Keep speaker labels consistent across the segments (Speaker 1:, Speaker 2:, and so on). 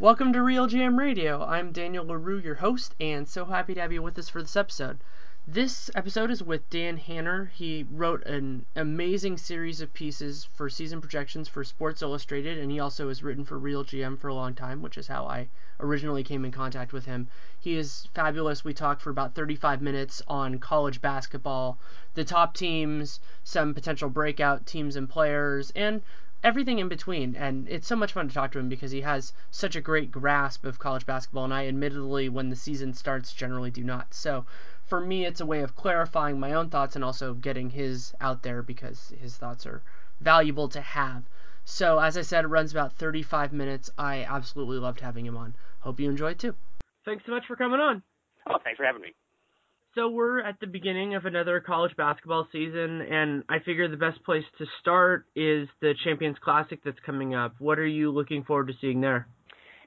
Speaker 1: Welcome to RealGM Radio. I'm Daniel Leroux, your host, and so happy to have you with us for this episode. This episode is with Dan Hanner. He wrote an amazing series of pieces for season projections for Sports Illustrated, and he also has written for Real GM for a long time, which is how I originally came in contact with him. He is fabulous. We talked for about 35 minutes on college basketball, the top teams, some potential breakout teams and players, and everything in between. And it's so much fun to talk to him because he has such a great grasp of college basketball, and I admittedly, when the season starts, generally do not. So for me, it's a way of clarifying my own thoughts and also getting his out there because his thoughts are valuable to have. So as I said, it runs about 35 minutes. I absolutely loved having him on. Hope you enjoyed too. Thanks so much for coming on.
Speaker 2: Oh, thanks for having me.
Speaker 1: So we're at the beginning of another college basketball season, and I figure the best place to start is the Champions Classic that's coming up. What are you looking forward to seeing there?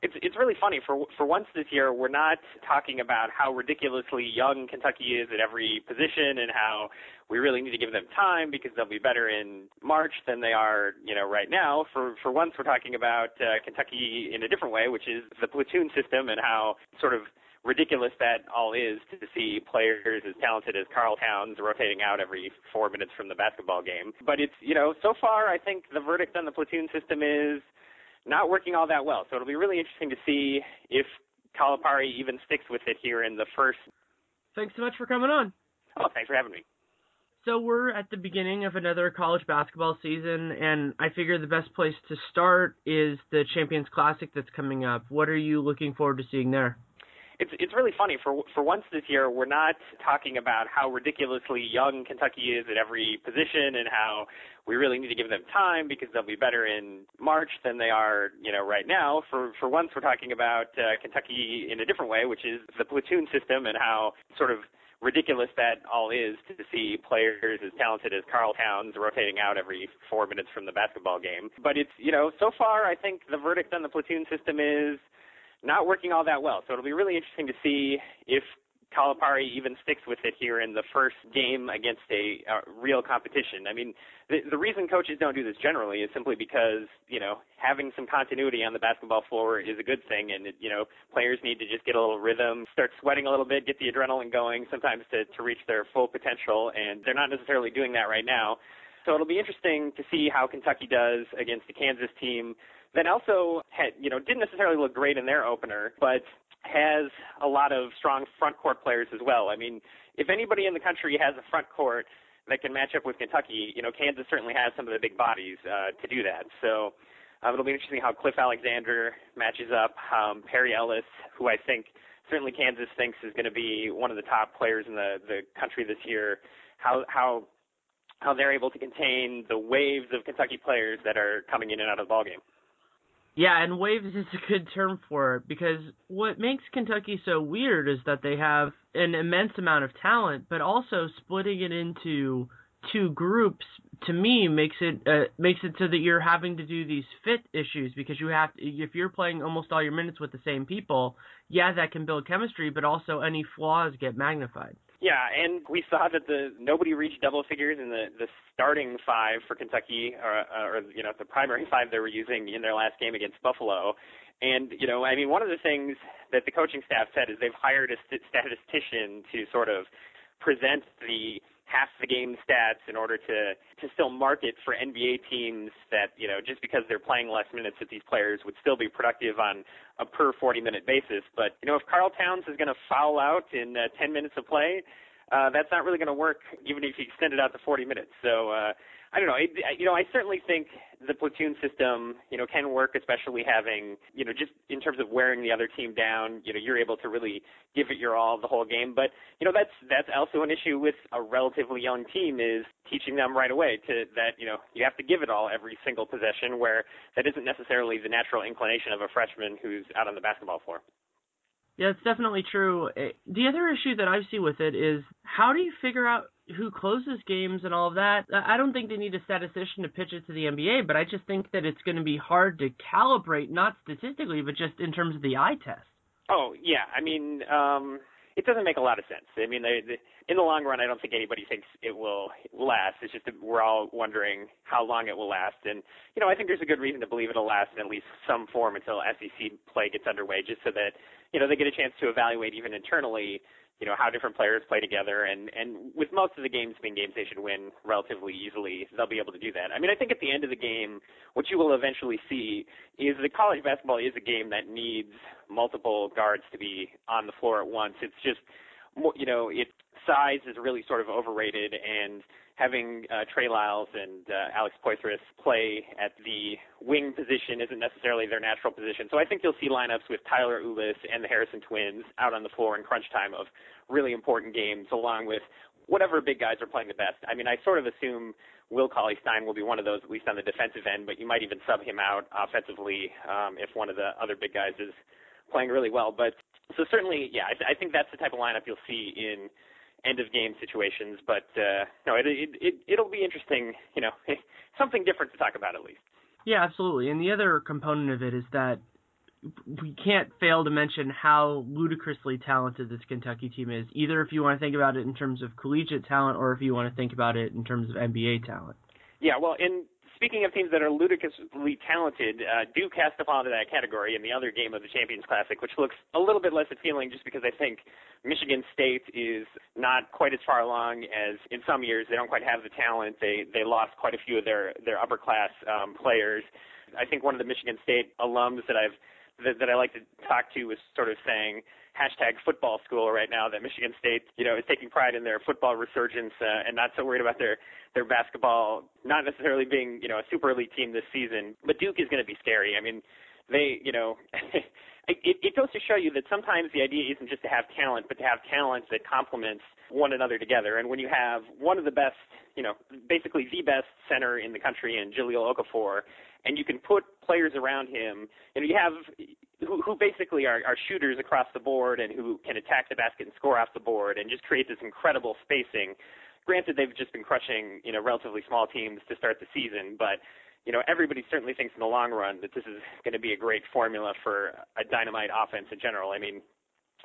Speaker 2: It's it's really funny for for once this year we're not talking about how ridiculously young Kentucky is at every position and how we really need to give them time because they'll be better in March than they are you know right now. For for once we're talking about uh, Kentucky in a different way, which is the platoon system and how sort of ridiculous that all is to see players as talented as Karl Towns rotating out every four minutes from the basketball game. But it's, you know, so far I think the verdict on the platoon system is not working all that well. So it'll be really interesting to see if Calipari even sticks with it here in the first.
Speaker 1: Thanks so much for coming on.
Speaker 2: Oh, thanks for having me.
Speaker 1: So we're at the beginning of another college basketball season, and I figure the best place to start is the Champions Classic that's coming up. What are you looking forward to seeing there?
Speaker 2: It's it's really funny for for once this year we're not talking about how ridiculously young Kentucky is at every position and how we really need to give them time because they'll be better in March than they are you know right now for for once we're talking about uh, Kentucky in a different way which is the platoon system and how sort of ridiculous that all is to see players as talented as Karl Towns rotating out every four minutes from the basketball game. But it's, you know, so far I think the verdict on the platoon system is not working all that well. So it'll be really interesting to see if Calipari even sticks with it here in the first game against a uh, real competition. I mean, the, the reason coaches don't do this generally is simply because, you know, having some continuity on the basketball floor is a good thing. And, it, you know, players need to just get a little rhythm, start sweating a little bit, get the adrenaline going sometimes to, to reach their full potential. And they're not necessarily doing that right now. So it'll be interesting to see how Kentucky does against the Kansas team then also had, you know, didn't necessarily look great in their opener, but has a lot of strong front court players as well. I mean, if anybody in the country has a front court that can match up with Kentucky, you know, Kansas certainly has some of the big bodies uh, to do that. So Um, it'll be interesting how Cliff Alexander matches up. Um, Perry Ellis, who I think certainly Kansas thinks is going to be one of the top players in the the country this year. How how how they're able to contain the waves of Kentucky players that are coming in and out of the ballgame.
Speaker 1: Yeah, and waves is a good term for it because what makes Kentucky so weird is that they have an immense amount of talent, but also splitting it into two groups to me makes it uh, makes it so that you're having to do these fit issues because you have to, if you're playing almost all your minutes with the same people, yeah, that can build chemistry, but also any flaws get magnified.
Speaker 2: Yeah, and we saw that the nobody reached double figures in the the starting five for Kentucky, or, or you know the primary five they were using in their last game against Buffalo. And you know, I mean, one of the things that the coaching staff said is they've hired a st- statistician to sort of present the half the game stats in order to to still market for NBA teams that you know just because they're playing less minutes that these players would still be productive on a per 40 minute basis. But you know if Karl Towns is going to foul out in uh, 10 minutes of play, uh, that's not really going to work even if you extend it out to 40 minutes. So uh, I don't know. It, you know, I certainly think the platoon system, you know, can work, especially having, you know, just in terms of wearing the other team down. You know, you're able to really give it your all the whole game. But you know, that's that's also an issue with a relatively young team is teaching them right away to that you know you have to give it all every single possession, where that isn't necessarily the natural inclination of a freshman who's out on the basketball floor.
Speaker 1: Yeah, it's definitely true. Eh, the other issue that I see with it is how do you figure out who closes games and all of that. I don't think they need a statistician to pitch it to the NBA, but I just think that it's going to be hard to calibrate, not statistically, but just in terms of the eye test.
Speaker 2: Oh yeah, I mean, um, it doesn't make a lot of sense. I mean, they, they, in the long run, I don't think anybody thinks it will last. It's just that we're all wondering how long it will last, and you know, I think there's a good reason to believe it'll last in at least some form until SEC play gets underway, just so that you know they get a chance to evaluate even internally you know how different players play together. And and with most of the games being games they should win relatively easily they'll be able to do that. I mean i think at the end of the game what you will eventually see is that college basketball is a game that needs multiple guards to be on the floor at once. It's just you know its size is really sort of overrated. And having uh, Trey Lyles and uh, Alex Poythress play at the wing position isn't necessarily their natural position. So I think you'll see lineups with Tyler Ulis and the Harrison twins out on the floor in crunch time of really important games, along with whatever big guys are playing the best. I mean, I sort of assume Will Cauley Stein will be one of those, at least on the defensive end, but you might even sub him out offensively um, if one of the other big guys is playing really well. But so certainly, yeah, I, th- I think that's the type of lineup you'll see in end of game situations. But uh, no, it, it it it'll be interesting. You know, something different to talk about at least.
Speaker 1: Yeah, absolutely. And the other component of it is that we can't fail to mention how ludicrously talented this Kentucky team is. Either if you want to think about it in terms of collegiate talent, or if you want to think about it in terms of NBA talent.
Speaker 2: Yeah, well, in speaking of teams that are ludicrously talented, uh, Duke has to fall into that category in the other game of the Champions Classic, which looks a little bit less appealing just because I think Michigan State is not quite as far along as in some years. They don't quite have the talent. They they lost quite a few of their their upper class um, players. I think one of the Michigan State alums that I've that, that I like to talk to was sort of saying hashtag football school right now that Michigan State, you know, is taking pride in their football resurgence uh, and not so worried about their their basketball not necessarily being, you know, a super elite team this season. But Duke is going to be scary. I mean, they, you know, it, it goes to show you that sometimes the idea isn't just to have talent, but to have talent that complements one another together. And when you have one of the best, you know, basically the best center in the country in Jahlil Okafor, and you can put players around him, and you have who, who basically are, are shooters across the board and who can attack the basket and score off the board and just create this incredible spacing. Granted, they've just been crushing, you know, relatively small teams to start the season, but you know, everybody certainly thinks in the long run that this is going to be a great formula for a dynamite offense in general. I mean,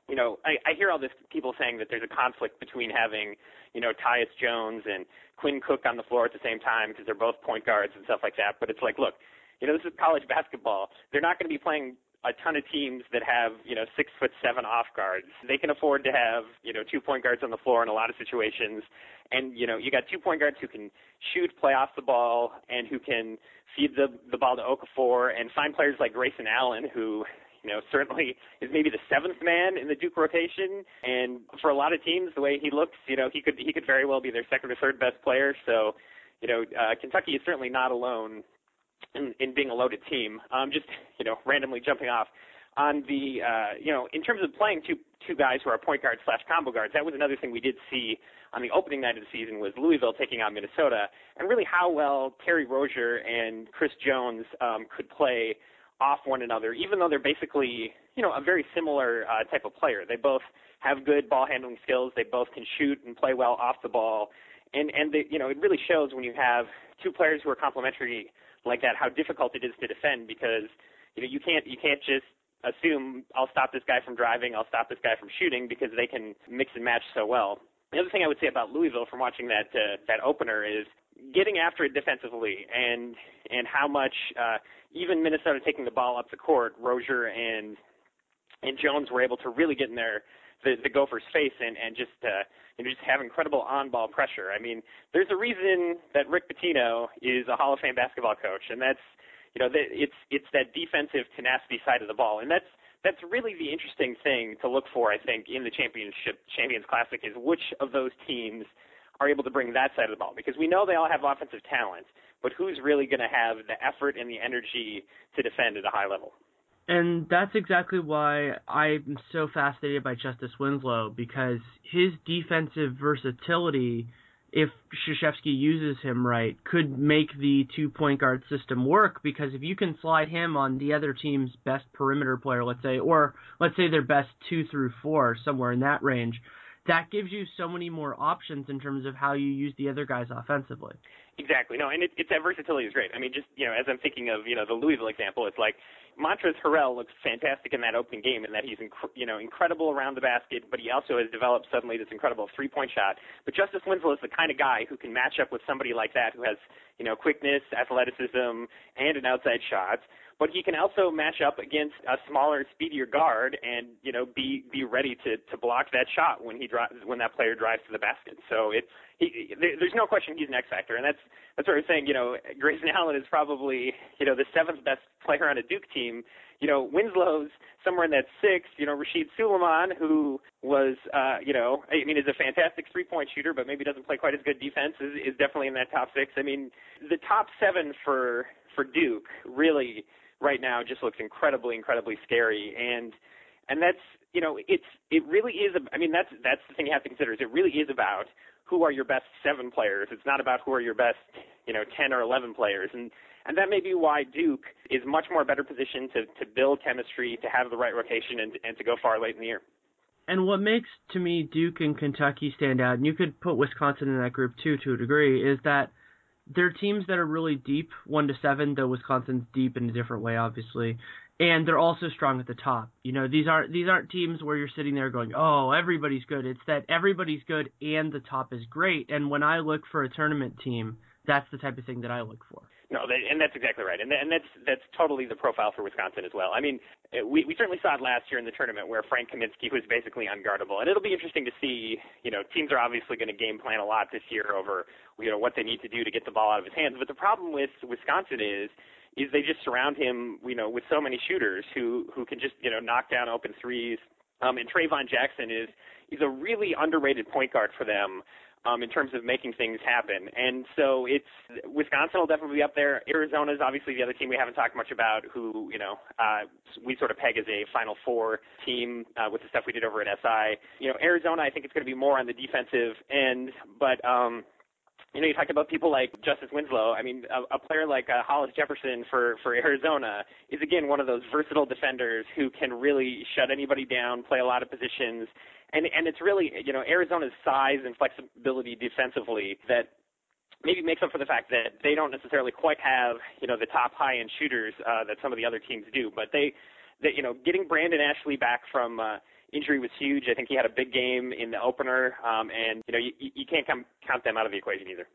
Speaker 2: you know, I, I hear all this people saying that there's a conflict between having, you know, Tyus Jones and Quinn Cook on the floor at the same time because they're both point guards and stuff like that. But it's like, look, you know, this is college basketball. They're not going to be playing a ton of teams that have, you know, six foot seven off guards. They can afford to have, you know, two point guards on the floor in a lot of situations. And, you know, you got two point guards who can shoot, play off the ball, and who can feed the the ball to Okafor and find players like Grayson Allen who, you know, certainly is maybe the seventh man in the Duke rotation. And for a lot of teams, the way he looks, you know, he could he could very well be their second or third best player. So, you know, uh, Kentucky is certainly not alone in, in being a loaded team. Um, just you know, randomly jumping off on the uh, you know, in terms of playing two two guys who are point guards slash combo guards, that was another thing we did see on the opening night of the season was Louisville taking on Minnesota, and really how well Terry Rozier and Chris Jones um, could play off one another, even though they're basically you know a very similar uh, type of player. They both have good ball handling skills. They both can shoot and play well off the ball, and and they, you know it really shows when you have two players who are complementary like that how difficult it is to defend because you know you can't you can't just assume I'll stop this guy from driving, I'll stop this guy from shooting because they can mix and match so well. The other thing I would say about Louisville from watching that uh, that opener is getting after it defensively and and how much uh, even Minnesota taking the ball up the court, Rozier and and Jones were able to really get in there the, the Gophers' face and and just uh, and just have incredible on-ball pressure. I mean, there's a reason that Rick Pitino is a Hall of Fame basketball coach, and that's you know, it's it's that defensive tenacity side of the ball, and that's that's really the interesting thing to look for, I think, in the championship Champions Classic is which of those teams are able to bring that side of the ball because we know they all have offensive talent, but who's really going to have the effort and the energy to defend at a high level?
Speaker 1: And that's exactly why I'm so fascinated by Justice Winslow because his defensive versatility if Krzyzewski uses him right, could make the two point guard system work because if you can slide him on the other team's best perimeter player, let's say, or let's say their best two through four, somewhere in that range, that gives you so many more options in terms of how you use the other guys offensively.
Speaker 2: Exactly. No, and it, it's that versatility is great. I mean, just you know, as I'm thinking of you know the Louisville example, it's like Montrezl Harrell looks fantastic in that opening game, and that he's inc- you know incredible around the basket, but he also has developed suddenly this incredible three point shot. But Justice Winslow is the kind of guy who can match up with somebody like that, who has you know quickness, athleticism, and an outside shot. But he can also match up against a smaller, speedier guard, and you know be be ready to to block that shot when he drives when that player drives to the basket. So it's he, there's no question he's an X factor, and that's that's what I was saying. You know, Grayson Allen is probably you know the seventh best player on a Duke team. You know, Winslow's somewhere in that sixth. You know, Rasheed Sulaimon, who was uh, you know, I mean, is a fantastic three point shooter, but maybe doesn't play quite as good defense, is, is definitely in that top six. I mean, the top seven for for Duke really right now just looks incredibly, incredibly scary, and and that's you know, it's it really is. I mean, that's that's the thing you have to consider. Is it really is about who are your best seven players. It's not about who are your best, you know, 10 or 11 players. And, and that may be why Duke is much more better positioned to, to build chemistry, to have the right rotation, and, and to go far late in the year.
Speaker 1: And what makes, to me, Duke and Kentucky stand out, and you could put Wisconsin in that group too, to a degree, is that they're teams that are really deep, one to seven, though Wisconsin's deep in a different way, obviously and they're also strong at the top. You know, these aren't these aren't teams where you're sitting there going, "Oh, everybody's good." It's that everybody's good and the top is great. And when I look for a tournament team, that's the type of thing that I look for.
Speaker 2: No, they, and that's exactly right, and and that's that's totally the profile for Wisconsin as well. I mean, we we certainly saw it last year in the tournament where Frank Kaminsky was basically unguardable, and it'll be interesting to see. You know, teams are obviously going to game plan a lot this year over you know what they need to do to get the ball out of his hands. But the problem with Wisconsin is is they just surround him, you know, with so many shooters who who can just you know knock down open threes. Um, and Traevon Jackson is is a really underrated point guard for them um, in terms of making things happen. And so it's Wisconsin will definitely be up there. Arizona is obviously the other team we haven't talked much about, who you know uh, we sort of peg as a Final Four team uh, with the stuff we did over at SI. You know, Arizona, I think it's going to be more on the defensive end, but um, you know, you talked about people like Justice Winslow. I mean, a, a player like uh, Hollis Jefferson for for Arizona is again one of those versatile defenders who can really shut anybody down, play a lot of positions, and and it's really you know Arizona's size and flexibility defensively that maybe makes up for the fact that they don't necessarily quite have you know the top high end shooters uh, that some of the other teams do, but they that you know getting Brandon Ashley back from uh, injury was huge. I think he had a big game in the opener, um, and you know you, you can't come, count them out of the equation either.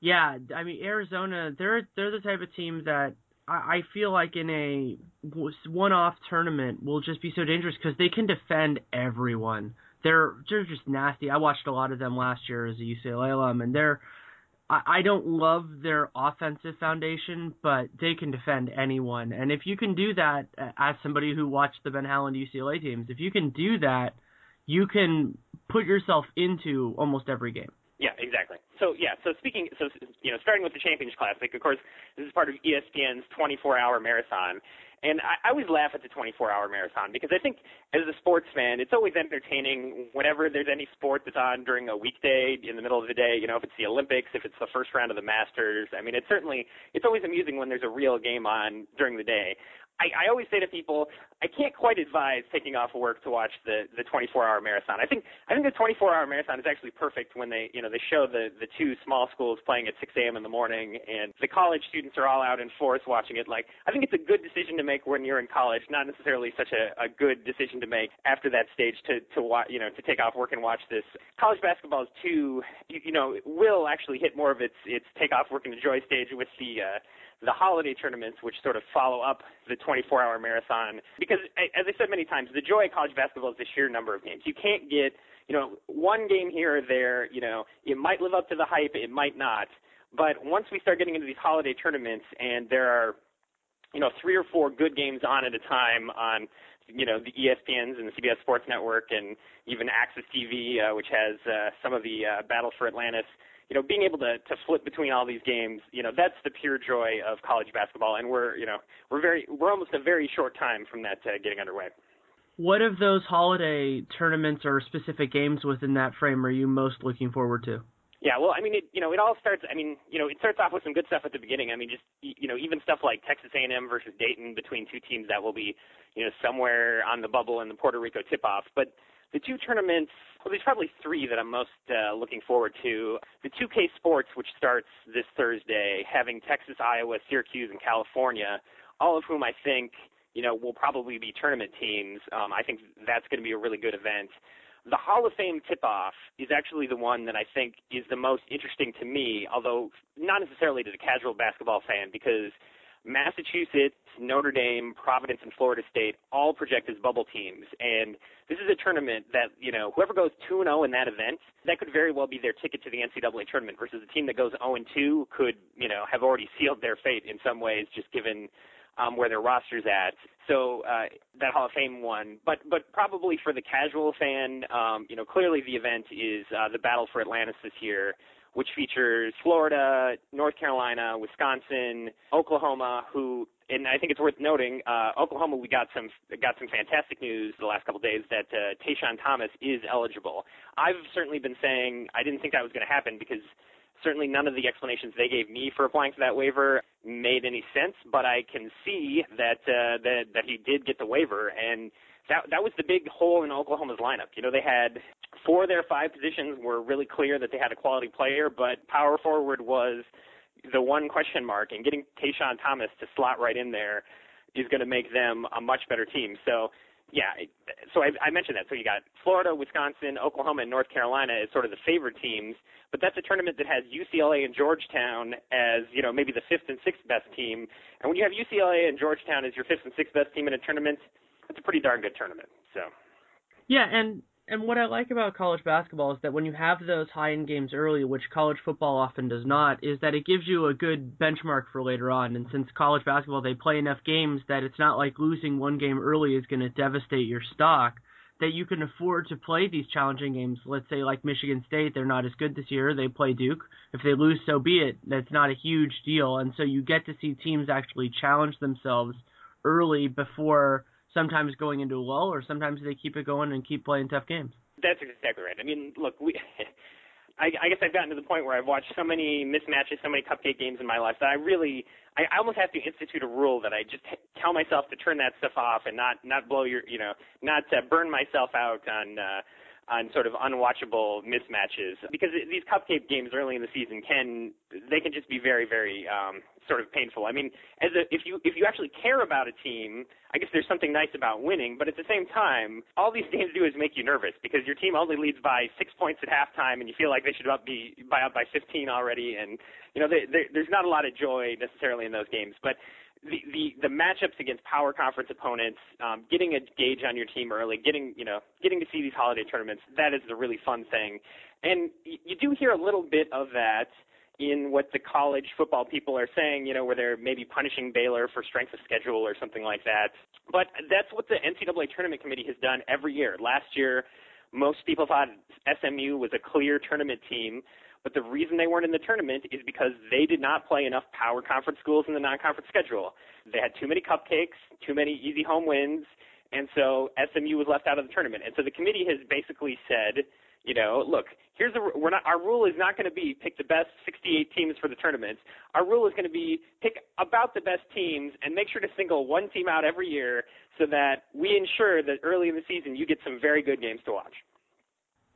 Speaker 1: Yeah, I mean Arizona, they're they're the type of team that I, I feel like in a one-off tournament will just be so dangerous because they can defend everyone. They're they're just nasty. I watched a lot of them last year as a UCLA alum, and they're I, I don't love their offensive foundation, but they can defend anyone. And if you can do that, as somebody who watched the Ben Howland UCLA teams, if you can do that, you can put yourself into almost every game.
Speaker 2: Yeah, exactly. so yeah, so speaking, so you know, starting with the Champions Classic, of course, this is part of ESPN's 24-hour marathon, and I, I always laugh at the 24-hour marathon because I think, as a sports fan, it's always entertaining whenever there's any sport that's on during a weekday in the middle of the day. You know, if it's the Olympics, if it's the first round of the Masters. I mean, it's certainly it's always amusing when there's a real game on during the day. I, I always say to people, I can't quite advise taking off work to watch the the 24-hour marathon. I think I think the 24-hour marathon is actually perfect when they you know they show the the two small schools playing at 6 a.m. in the morning and the college students are all out in force watching it. Like I think it's a good decision to make when you're in college, not necessarily such a, a good decision to make after that stage to to watch you know to take off work and watch this. College basketball is too you, you know will actually hit more of its its take off work and enjoy stage with the uh, the holiday tournaments, which sort of follow up the 24-hour marathon. Because, as I said many times, the joy of college basketball is the sheer number of games. You can't get, you know, one game here or there. You know, it might live up to the hype, it might not. But once we start getting into these holiday tournaments, and there are, you know, three or four good games on at a time on you know the ESPNs and the CBS Sports Network and even AXS TV, uh, which has uh, some of the uh, Battle for Atlantis you know, being able to to flip between all these games, you know, that's the pure joy of college basketball, and we're you know we're very we're almost a very short time from that uh, getting underway.
Speaker 1: What of those holiday tournaments or specific games within that frame are you most looking forward to?
Speaker 2: Yeah, well, I mean, it, you know, it all starts. I mean, you know, it starts off with some good stuff at the beginning. I mean, just you know, even stuff like Texas A&M versus Dayton between two teams that will be, you know, somewhere on the bubble in the Puerto Rico tip-off. But the two tournaments, well, there's probably three that I'm most uh, looking forward to. The 2K Sports, which starts this Thursday, having Texas, Iowa, Syracuse, and California, all of whom I think, you know, will probably be tournament teams. Um, I think that's going to be a really good event. The Hall of Fame tip-off is actually the one that I think is the most interesting to me, although not necessarily to the casual basketball fan, because – Massachusetts, Notre Dame, Providence, and Florida State all project as bubble teams. And this is a tournament that, you know, whoever goes 2 0 in that event, that could very well be their ticket to the NCAA tournament versus a team that goes 0 2 could, you know, have already sealed their fate in some ways, just given um, where their roster's at. So uh, that Hall of Fame one, but but probably for the casual fan, um, you know, clearly the event is uh, the Battle for Atlantis this year which features Florida, North Carolina, Wisconsin, Oklahoma, who and I think it's worth noting, uh, Oklahoma, we got some got some fantastic news the last couple of days that uh, TaShawn Thomas is eligible. I've certainly been saying I didn't think that was going to happen because certainly none of the explanations they gave me for applying for that waiver made any sense. But I can see that uh, that that he did get the waiver, and that that was the big hole in Oklahoma's lineup. You know, they had four of their five positions were really clear that they had a quality player, but power forward was the one question mark, and getting TaShawn Thomas to slot right in there is going to make them a much better team. So, yeah, so I, I mentioned that. So you got Florida, Wisconsin, Oklahoma, and North Carolina as sort of the favored teams, but that's a tournament that has UCLA and Georgetown as you know maybe the fifth and sixth best team. And when you have UCLA and Georgetown as your fifth and sixth best team in a tournament, that's a pretty darn good tournament. So.
Speaker 1: Yeah, and and what I like about college basketball is that when you have those high end games early, which college football often does not, is that it gives you a good benchmark for later on. And since college basketball they play enough games that it's not like losing one game early is going to devastate your stock, that you can afford to play these challenging games. Let's say like Michigan State, they're not as good this year. They play Duke. If they lose, so be it. That's not a huge deal. And so you get to see teams actually challenge themselves early before sometimes going into a lull, or sometimes they keep it going and keep playing tough games.
Speaker 2: That's exactly right. I mean, look, we. I, I guess I've gotten to the point where I've watched so many mismatches, so many cupcake games in my life that I really, I, I almost have to institute a rule that I just tell myself to turn that stuff off and not not blow your, you know, not uh, burn myself out on uh, on sort of unwatchable mismatches. Because these cupcake games early in the season can they can just be very very um sort of painful. I mean, as a, if you if you actually care about a team, I guess there's something nice about winning, but at the same time, all these games do is make you nervous because your team only leads by 6 points at halftime and you feel like they should up be by up by 15 already. And you know, they, they, there's not a lot of joy necessarily in those games, but the, the the matchups against power conference opponents, um, getting a gauge on your team early, getting you know getting to see these holiday tournaments, that is the really fun thing, and you do hear a little bit of that in what the college football people are saying, you know, where they're maybe punishing Baylor for strength of schedule or something like that. But that's what the NCAA tournament committee has done every year. Last year, most people thought SMU was a clear tournament team But the reason they weren't in the tournament is because they did not play enough power conference schools in the non-conference schedule. They had too many cupcakes, too many easy home wins, and so SMU was left out of the tournament. And so the committee has basically said, you know, look, here's the we're not our rule is not going to be pick the best 68 teams for the tournaments. Our rule is going to be pick about the best teams and make sure to single one team out every year so that we ensure that early in the season you get some very good games to watch.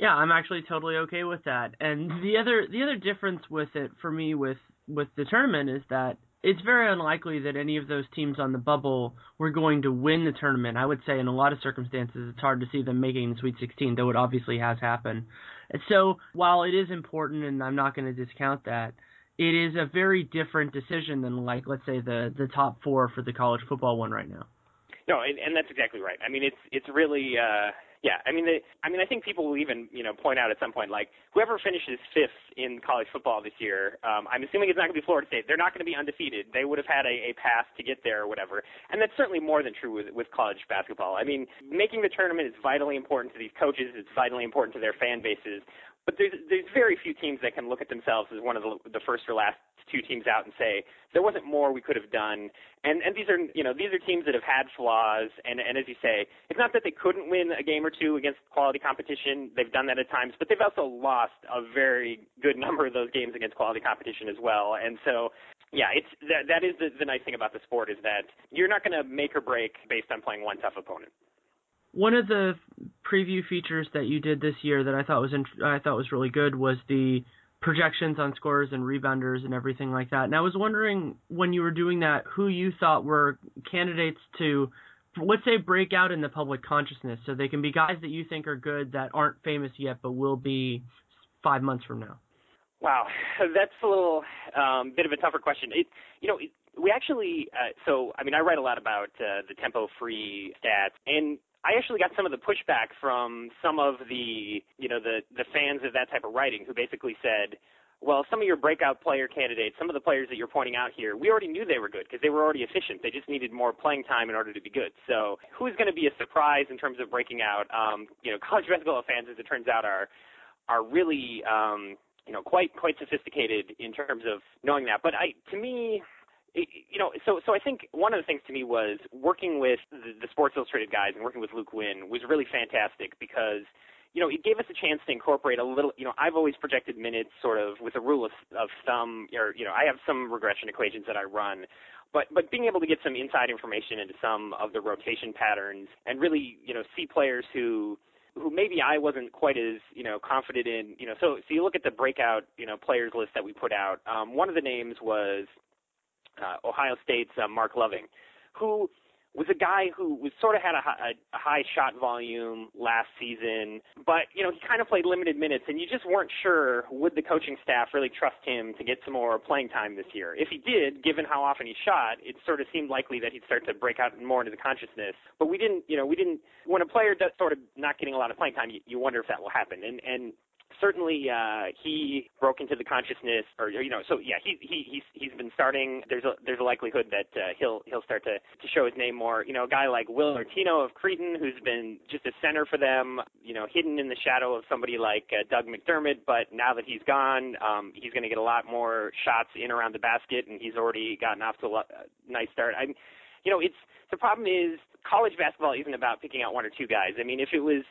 Speaker 1: Yeah, I'm actually totally okay with that. And the other the other difference with it for me with with the tournament is that it's very unlikely that any of those teams on the bubble were going to win the tournament. I would say in a lot of circumstances it's hard to see them making the Sweet 16, though it obviously has happened. And so while it is important, and I'm not going to discount that, it is a very different decision than like let's say the the top four for the college football one right now.
Speaker 2: No, and, and that's exactly right. I mean, it's it's really. uh yeah, I mean, the, I mean, I think people will even, you know, point out at some point, like whoever finishes fifth in college football this year, um, I'm assuming it's not going to be Florida State. They're not going to be undefeated. They would have had a, a path to get there or whatever, and that's certainly more than true with with college basketball. I mean, making the tournament is vitally important to these coaches. It's vitally important to their fan bases. But there's there's very few teams that can look at themselves as one of the, the first or last two teams out and say there wasn't more we could have done. And and these are you know these are teams that have had flaws. And and as you say, it's not that they couldn't win a game or two against quality competition. They've done that at times, but they've also lost a very good number of those games against quality competition as well. And so yeah, it's that that is the, the nice thing about the sport is that you're not going to make or break based on playing one tough opponent.
Speaker 1: One of the preview features that you did this year that I thought was int- I thought was really good was the projections on scores and rebounders and everything like that. And I was wondering when you were doing that, who you thought were candidates to, let's say, break out in the public consciousness, so they can be guys that you think are good that aren't famous yet, but will be five months from now.
Speaker 2: Wow, that's a little um, bit of a tougher question. It, you know, it, we actually, uh, so I mean, I write a lot about uh, the tempo free stats, and I actually got some of the pushback from some of the, you know, the the fans of that type of writing who basically said, well, some of your breakout player candidates, some of the players that you're pointing out here, we already knew they were good because they were already efficient. They just needed more playing time in order to be good. So, who's going to be a surprise in terms of breaking out? Um, you know, college basketball fans, as it turns out, are are really, um, you know, quite quite sophisticated in terms of knowing that. But I, to me, you know, so so I think one of the things to me was working with the, the Sports Illustrated guys and working with Luke Winn was really fantastic because you know it gave us a chance to incorporate a little. You know, I've always projected minutes sort of with a rule of, of thumb, or you know, I have some regression equations that I run. But but being able to get some inside information into some of the rotation patterns and really you know see players who who maybe I wasn't quite as you know confident in. You know, so so you look at the breakout you know players list that we put out. Um, one of the names was uh, Ohio State's uh, Marc Loving, who was a guy who was sort of had a high, a high shot volume last season, but you know he kind of played limited minutes, and you just weren't sure would the coaching staff really trust him to get some more playing time this year. If he did, given how often he shot, it sort of seemed likely that he'd start to break out more into the consciousness. But we didn't, you know, we didn't. When a player does sort of not getting a lot of playing time, you, you wonder if that will happen. And and certainly uh, he broke into the consciousness, or you know, so yeah, he he he's he's been starting. There's a there's a likelihood that uh, he'll he'll start to to show his name more. You know, a guy like Will Artino of Creighton, who's been just a center for them, you know, hidden in the shadow of somebody like uh, Doug McDermott, but now that he's gone, um, he's going to get a lot more shots in around the basket, and he's already gotten off to a nice start. I, you know, it's the problem is college basketball isn't about picking out one or two guys. I mean, if it was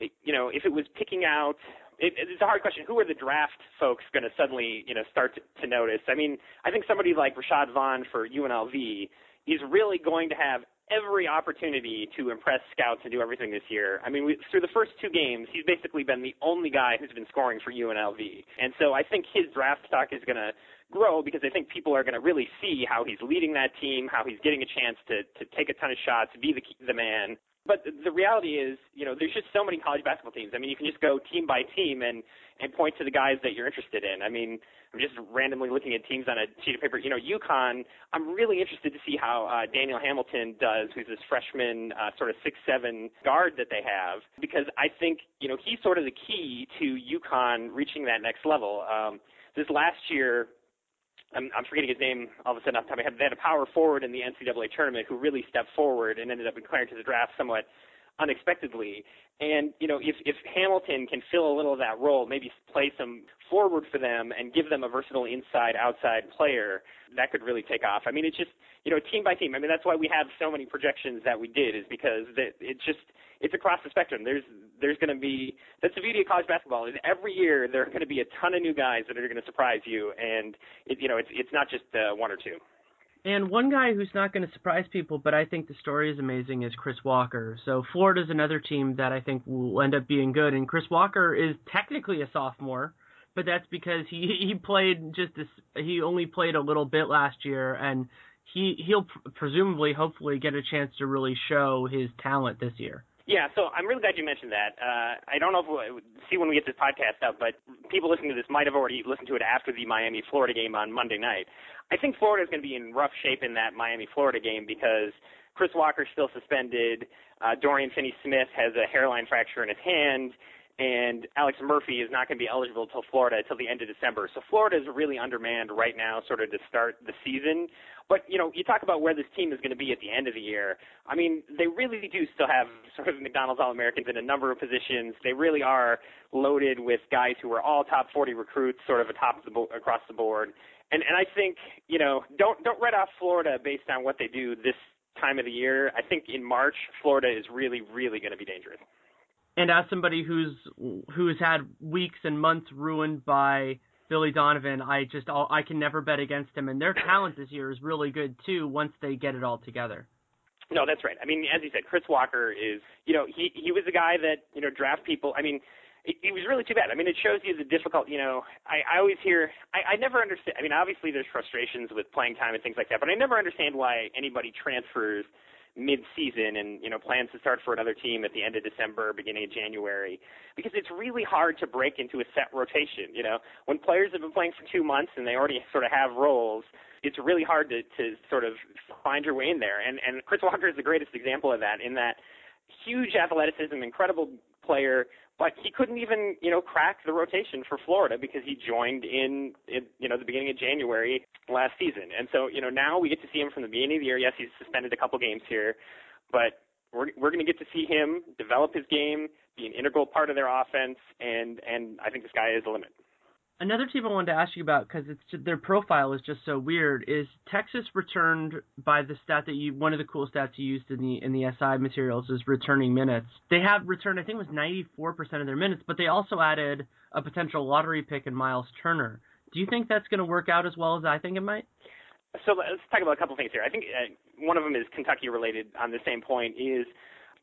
Speaker 2: you know, if it was picking out it, it's a hard question. Who are the draft folks going to suddenly, you know, start to, to notice? I mean, I think somebody like Rashad Vaughn for UNLV is really going to have every opportunity to impress scouts and do everything this year. I mean, we, through the first two games, he's basically been the only guy who's been scoring for UNLV. And so I think his draft stock is going to grow because I think people are going to really see how he's leading that team, how he's getting a chance to to take a ton of shots, be the the man. But the reality is, you know, there's just so many college basketball teams. I mean, you can just go team by team and and point to the guys that you're interested in. I mean, I'm just randomly looking at teams on a sheet of paper. You know, UConn. I'm really interested to see how uh, Daniel Hamilton does, who's this freshman, uh, sort of six seven guard that they have, because I think you know he's sort of the key to UConn reaching that next level. Um, this last year, I'm, I'm forgetting his name all of a sudden off the top of my head. They had a power forward in the NCAA tournament who really stepped forward and ended up declaring to the draft somewhat unexpectedly. And you know, if if Hamilton can fill a little of that role, maybe play some forward for them and give them a versatile inside outside player, that could really take off. I mean, it's just you know, team by team. I mean, that's why we have so many projections that we did is because that it just it's across the spectrum. There's there's going to be that's the beauty of college basketball is every year there are going to be a ton of new guys that are going to surprise you, and it, you know, it's it's not just uh, one or two.
Speaker 1: And one guy who's not going to surprise people, but I think the story is amazing, is Chris Walker. So Florida's another team that I think will end up being good. And Chris Walker is technically a sophomore, but that's because he he played just this. He only played a little bit last year, and he he'll presumably, hopefully, get a chance to really show his talent this year.
Speaker 2: Yeah, so I'm really glad you mentioned that. Uh, I don't know if we'll see when we get this podcast up, but people listening to this might have already listened to it after the Miami Florida game on Monday night. I think Florida is going to be in rough shape in that Miami Florida game because Chris Walker's still suspended. Uh, Dorian Finney-Smith has a hairline fracture in his hand, and Alex Murphy is not going to be eligible until Florida until the end of December. So Florida is really undermanned right now, sort of to start the season. But you know, you talk about where this team is going to be at the end of the year. I mean, they really do still have sort of McDonald's All-Americans in a number of positions. They really are loaded with guys who are all top 40 recruits, sort of atop the bo- across the board. And and I think you know, don't don't write off Florida based on what they do this time of the year. I think in March, Florida is really really going to be dangerous.
Speaker 1: And as somebody who's who's had weeks and months ruined by Billy Donovan, I just I can never bet against him. And their talent this year is really good too. Once they get it all together.
Speaker 2: No, that's right. I mean, as you said, Chris Walker is you know he he was a guy that you know draft people. I mean. It, it was really too bad. I mean, it shows you the difficult. You know, I, I always hear. I, I never understand. I mean, obviously there's frustrations with playing time and things like that, but I never understand why anybody transfers mid-season and you know plans to start for another team at the end of December, beginning of January, because it's really hard to break into a set rotation. You know, when players have been playing for two months and they already sort of have roles, it's really hard to to sort of find your way in there. And and Chris Walker is the greatest example of that. In that huge athleticism, incredible player, but he couldn't even, you know, crack the rotation for Florida because he joined in, in, you know, the beginning of January last season. And so, you know, now we get to see him from the beginning of the year. Yes, he's suspended a couple games here, but we're we're going to get to see him develop his game, be an integral part of their offense, and and I think the sky is the limit.
Speaker 1: Another team I wanted to ask you about because it's their profile is just so weird is Texas returned by the stat that you one of the cool stats you used in the in the SI materials is returning minutes. They have returned I think it was 94% of their minutes, but they also added a potential lottery pick in Myles Turner. Do you think that's going to work out as well as I think it might?
Speaker 2: So let's talk about a couple things here. I think uh, one of them is Kentucky related on the same point is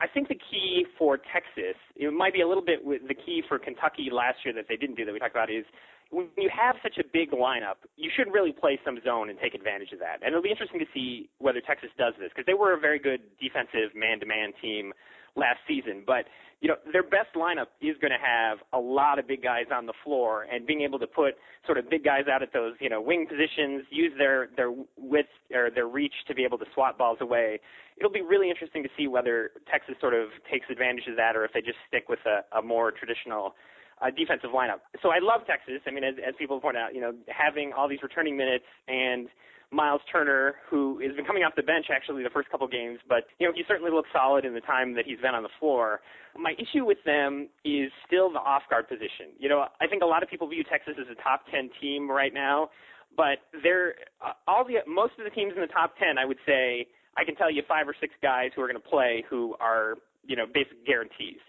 Speaker 2: I think the key for Texas, it might be a little bit with the key for Kentucky last year that they didn't do that we talked about is when you have such a big lineup, you should really play some zone and take advantage of that. And it'll be interesting to see whether Texas does this because they were a very good defensive man-to-man team last season. But you know their best lineup is going to have a lot of big guys on the floor, and being able to put sort of big guys out at those you know wing positions, use their their width or their reach to be able to swat balls away. It'll be really interesting to see whether Texas sort of takes advantage of that, or if they just stick with a, a more traditional uh, defensive lineup. So I love Texas. I mean, as, as people point out, you know, having all these returning minutes and Myles Turner, who has been coming off the bench actually the first couple games, but you know he certainly looks solid in the time that he's been on the floor. My issue with them is still the off guard position. You know, I think a lot of people view Texas as a top 10 team right now, but they're uh, all the most of the teams in the top 10. I would say I can tell you five or six guys who are going to play who are you know basic guarantees.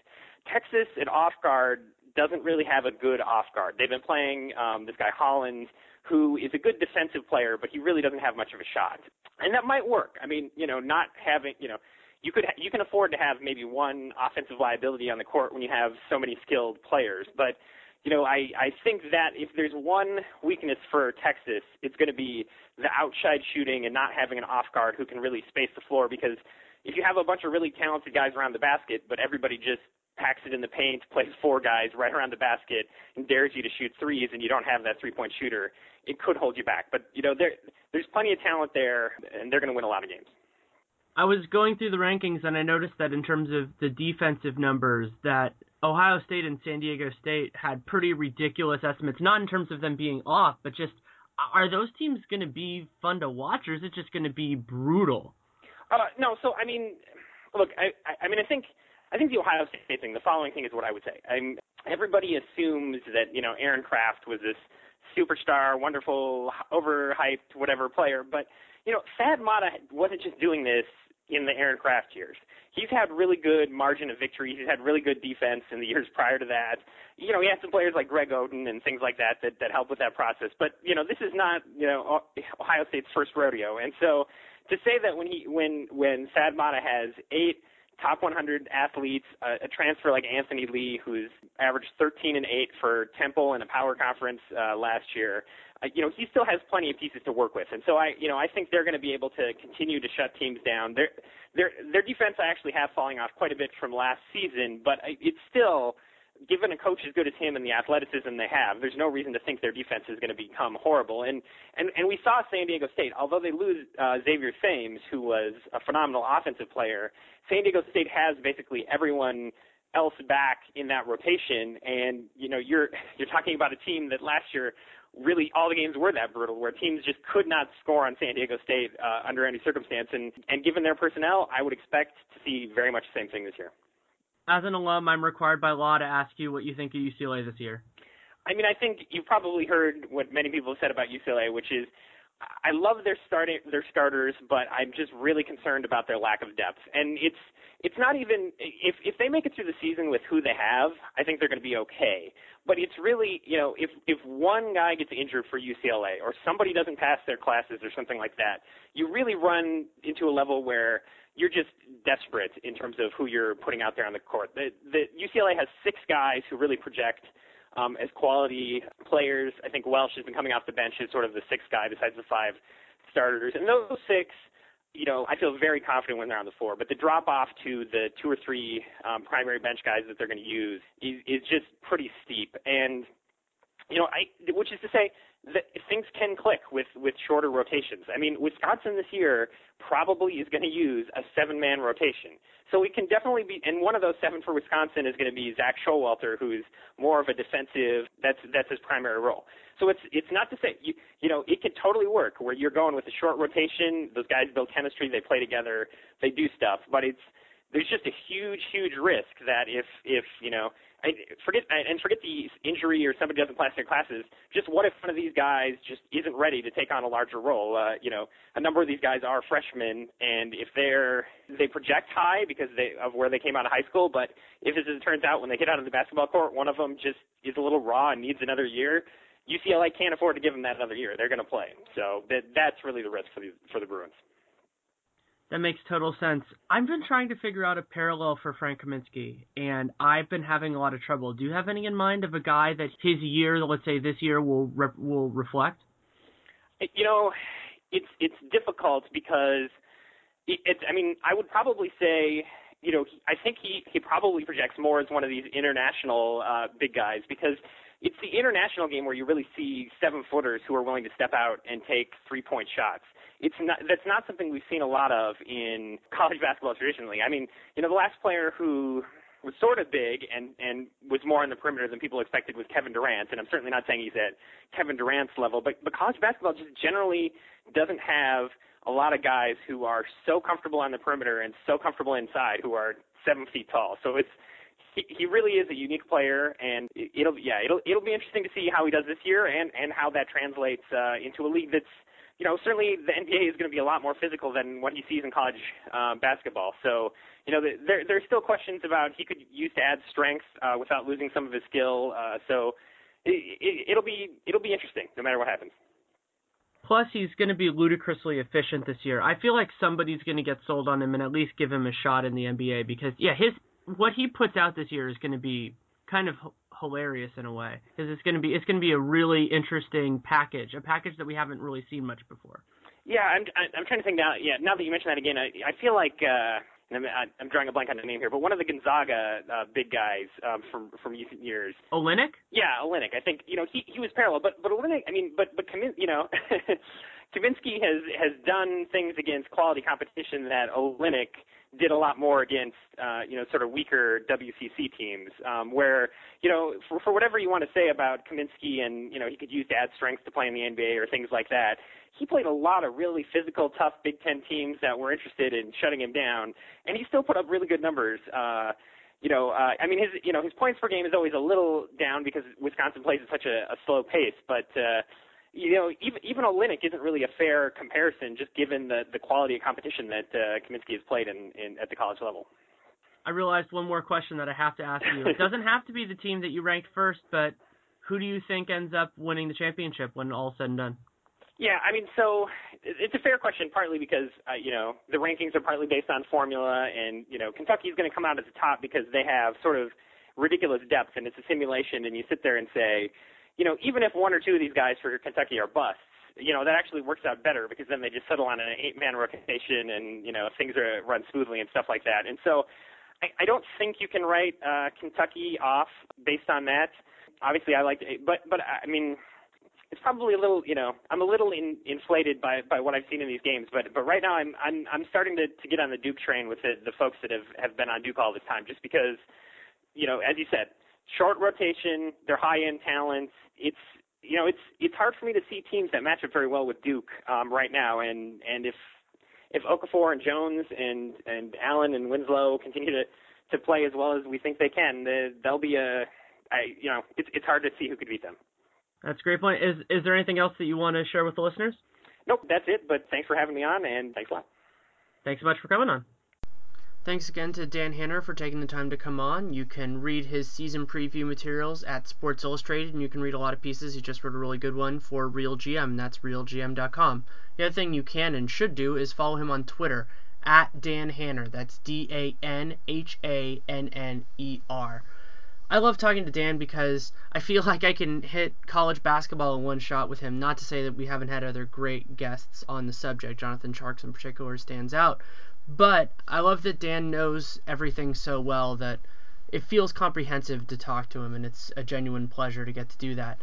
Speaker 2: Texas at off guard doesn't really have a good off guard. They've been playing um, this guy Holland, who is a good defensive player, but he really doesn't have much of a shot, and that might work. I mean, you know, not having, you know, you could you can afford to have maybe one offensive liability on the court when you have so many skilled players, but you know, I, I think that if there's one weakness for Texas, it's going to be the outside shooting and not having an off guard who can really space the floor because if you have a bunch of really talented guys around the basket, but everybody just packs it in the paint, plays four guys right around the basket, and dares you to shoot threes, and you don't have that three-point shooter, it could hold you back. But you know, there there's plenty of talent there, and they're going to win a lot of games.
Speaker 1: I was going through the rankings, and I noticed that in terms of the defensive numbers, that Ohio State and San Diego State had pretty ridiculous estimates. Not in terms of them being off, but just are those teams going to be fun to watch, or is it just going to be brutal?
Speaker 2: Uh, no, so I mean, look, I, I, I mean, I think I think the Ohio State thing. The following thing is what I would say. I'm, everybody assumes that you know Aaron Craft was this superstar, wonderful, overhyped, whatever player, but you know Thad Matta wasn't just doing this in the Aaron Craft years. He's had really good margin of victory. He's had really good defense in the years prior to that. You know, he had some players like Greg Oden and things like that that, that help with that process. But, you know, this is not, you know, Ohio State's first rodeo. And so to say that when he, when, when Thad Matta has eight top 100 athletes, uh, a transfer like Anthony Lee, who's averaged 13 and 8 for Temple in a power conference uh, last year. Uh, you know, he still has plenty of pieces to work with, and so I, you know, I think they're going to be able to continue to shut teams down. Their their their defense I actually have falling off quite a bit from last season, but it's still given a coach as good as him and the athleticism they have, there's no reason to think their defense is going to become horrible. And and and we saw San Diego State, although they lose uh, Xavier Thames, who was a phenomenal offensive player, San Diego State has basically everyone else back in that rotation. And you know, you're you're talking about a team that last year really all the games were that brutal, where teams just could not score on San Diego State uh, under any circumstance. And and given their personnel, I would expect to see very much the same thing this year
Speaker 1: as an alum, I'm required by law to ask you what you think of UCLA this year.
Speaker 2: I mean, I think you've probably heard what many people have said about UCLA, which is I love their starting their starters, but I'm just really concerned about their lack of depth. And it's it's not even if if they make it through the season with who they have, I think they're going to be okay. But it's really you know if if one guy gets injured for UCLA or somebody doesn't pass their classes or something like that, you really run into a level where you're just desperate in terms of who you're putting out there on the court. The, the UCLA has six guys who really project um, as quality players. I think Welsh has been coming off the bench as sort of the sixth guy besides the five starters. And those six, you know, I feel very confident when they're on the floor. But the drop off to the two or three um, primary bench guys that they're going to use is, is just pretty steep. And you know, I which is to say, things can click with with shorter rotations. I mean, Wisconsin this year probably is going to use a seven man rotation, so we can definitely be. And one of those seven for Wisconsin is going to be Zak Showalter, who's more of a defensive. That's that's his primary role. So it's it's not to say you you know it can totally work where you're going with a short rotation. Those guys build chemistry, they play together, they do stuff, but it's there's just a huge, huge risk that if if you know Forget and forget the injury or somebody doesn't pass their classes. Just what if one of these guys just isn't ready to take on a larger role? Uh, you know, a number of these guys are freshmen, and if they're they project high because they of where they came out of high school, but if as it turns out when they get out of the basketball court, one of them just is a little raw and needs another year. UCLA can't afford to give them that another year. They're going to play, so that that's really the risk for the for the Bruins.
Speaker 1: That makes total sense. I've been trying to figure out a parallel for Frank Kaminsky, and I've been having a lot of trouble. Do you have any in mind of a guy that his year, let's say this year, will re- will reflect?
Speaker 2: You know, it's it's difficult because it's. I mean, I would probably say, you know, I think he he probably projects more as one of these international uh, big guys because it's the international game where you really see seven footers who are willing to step out and take three point shots. It's not that's not something we've seen a lot of in college basketball traditionally. I mean, you know, the last player who was sort of big and and was more on the perimeter than people expected was Kevin Durant, and I'm certainly not saying he's at Kevin Durant's level, but but college basketball just generally doesn't have a lot of guys who are so comfortable on the perimeter and so comfortable inside who are seven feet tall. So it's he, he really is a unique player, and it'll yeah it'll it'll be interesting to see how he does this year and and how that translates uh, into a league that's you know certainly the NBA is going to be a lot more physical than what he sees in college uh, basketball. So you know the, there there's still questions about he could use to add strength uh, without losing some of his skill. Uh, so it, it, it'll be it'll be interesting no matter what happens.
Speaker 1: Plus, he's going to be ludicrously efficient this year. I feel like somebody's going to get sold on him and at least give him a shot in the NBA because, yeah, his what he puts out this year is going to be kind of hilarious in a way because it's going to be it's going to be a really interesting package, a package that we haven't really seen much before.
Speaker 2: Yeah, I'm I'm trying to think now. Yeah, now that you mention that again, I I feel like uh I'm, I'm drawing a blank on the name here, but one of the Gonzaga uh, big guys um, from from recent years.
Speaker 1: Olynyk.
Speaker 2: Yeah, Olynyk. I think you know he he was parallel, but but Olynyk. I mean, but but you know, Kaminsky has has done things against quality competition that Olynyk did a lot more against uh, you know sort of weaker WCC teams, um, where you know for, for whatever you want to say about Kaminsky and you know he could use to add strength to play in the NBA or things like that. He played a lot of really physical, tough Big Ten teams that were interested in shutting him down, and he still put up really good numbers. Uh, you know, uh, I mean, his you know his points per game is always a little down because Wisconsin plays at such a, a slow pace. But uh, you know, even even Olynyk isn't really a fair comparison, just given the the quality of competition that uh, Kaminsky has played in, in at the college level.
Speaker 3: I realized one more question that I have to ask you. It doesn't have to be the team that you ranked first, but who do you think ends up winning the championship when all said and done?
Speaker 2: Yeah, I mean, so it's a fair question, partly because uh, you know the rankings are partly based on formula, and you know Kentucky is going to come out at the top because they have sort of ridiculous depth, and it's a simulation, and you sit there and say, you know, even if one or two of these guys for Kentucky are busts, you know that actually works out better because then they just settle on an eight-man rotation, and you know things are run smoothly and stuff like that. And so, I, I don't think you can write uh, Kentucky off based on that. Obviously, I like, but but I mean it's probably a little, you know, I'm a little in, inflated by by what I've seen in these games, but but right now I'm I'm I'm starting to to get on the Duke train with the the folks that have have been on Duke all this time, just because, you know, as you said, short rotation, they're high end talents. It's you know, it's it's hard for me to see teams that match up very well with Duke um, right now, and and if if Okafor and Jones and and Allen and Winslow continue to to play as well as we think they can, they'll be a I you know, it's it's hard to see who could beat them.
Speaker 3: That's a great point. Is is there anything else that you want to share with the listeners?
Speaker 2: Nope, that's it. But thanks for having me on, and thanks a lot.
Speaker 3: Thanks so much for coming on. Thanks again to Dan Hanner for taking the time to come on. You can read his season preview materials at Sports Illustrated, and you can read a lot of pieces. He just wrote a really good one for Real RealGM. That's realgm.com. The other thing you can and should do is follow him on Twitter at Dan Hanner. That's D A N H A N N E R. I love talking to Dan because I feel like I can hit college basketball in one shot with him. Not to say that we haven't had other great guests on the subject. Jonathan Tjarks in particular stands out. But I love that Dan knows everything so well that it feels comprehensive to talk to him, and it's a genuine pleasure to get to do that.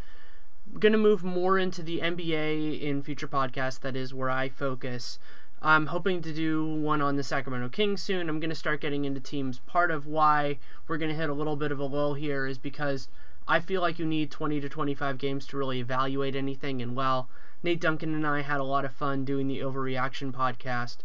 Speaker 3: I'm going to move more into the NBA in future podcasts. That is where I focus. I'm hoping to do one on the Sacramento Kings soon. I'm going to start getting into teams. Part of why we're going to hit a little bit of a lull here is because I feel like you need 20 to 25 games to really evaluate anything. And while Nate Duncan and I had a lot of fun doing the Overreaction podcast,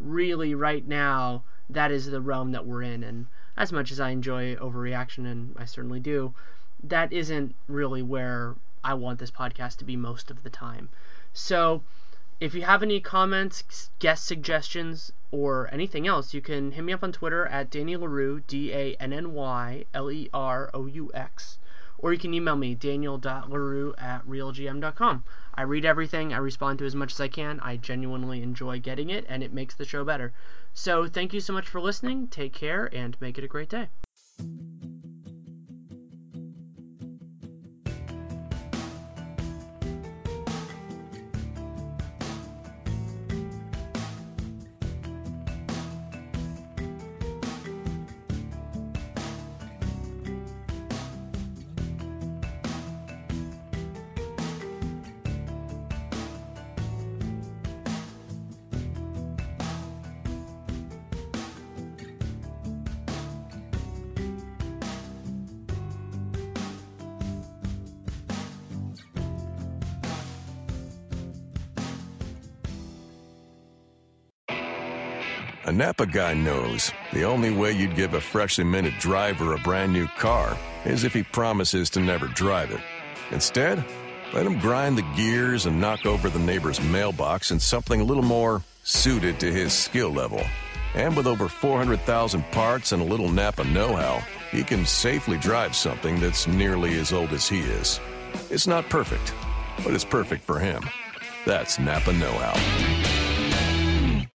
Speaker 3: really right now, that is the realm that we're in. And as much as I enjoy Overreaction, and I certainly do, that isn't really where I want this podcast to be most of the time. So, if you have any comments, guest suggestions, or anything else, you can hit me up on Twitter at Danny Leroux, D A N N Y L E R O U X. Or you can email me, daniel.leroux at realgm.com. I read everything, I respond to as much as I can. I genuinely enjoy getting it, and it makes the show better. So thank you so much for listening. Take care, and make it a great day.
Speaker 4: Napa guy knows the only way you'd give a freshly minted driver a brand new car is if he promises to never drive it. Instead, let him grind the gears and knock over the neighbor's mailbox in something a little more suited to his skill level. And with over 400,000 parts and a little Napa know how, he can safely drive something that's nearly as old as he is. It's not perfect, but it's perfect for him. That's Napa Know How.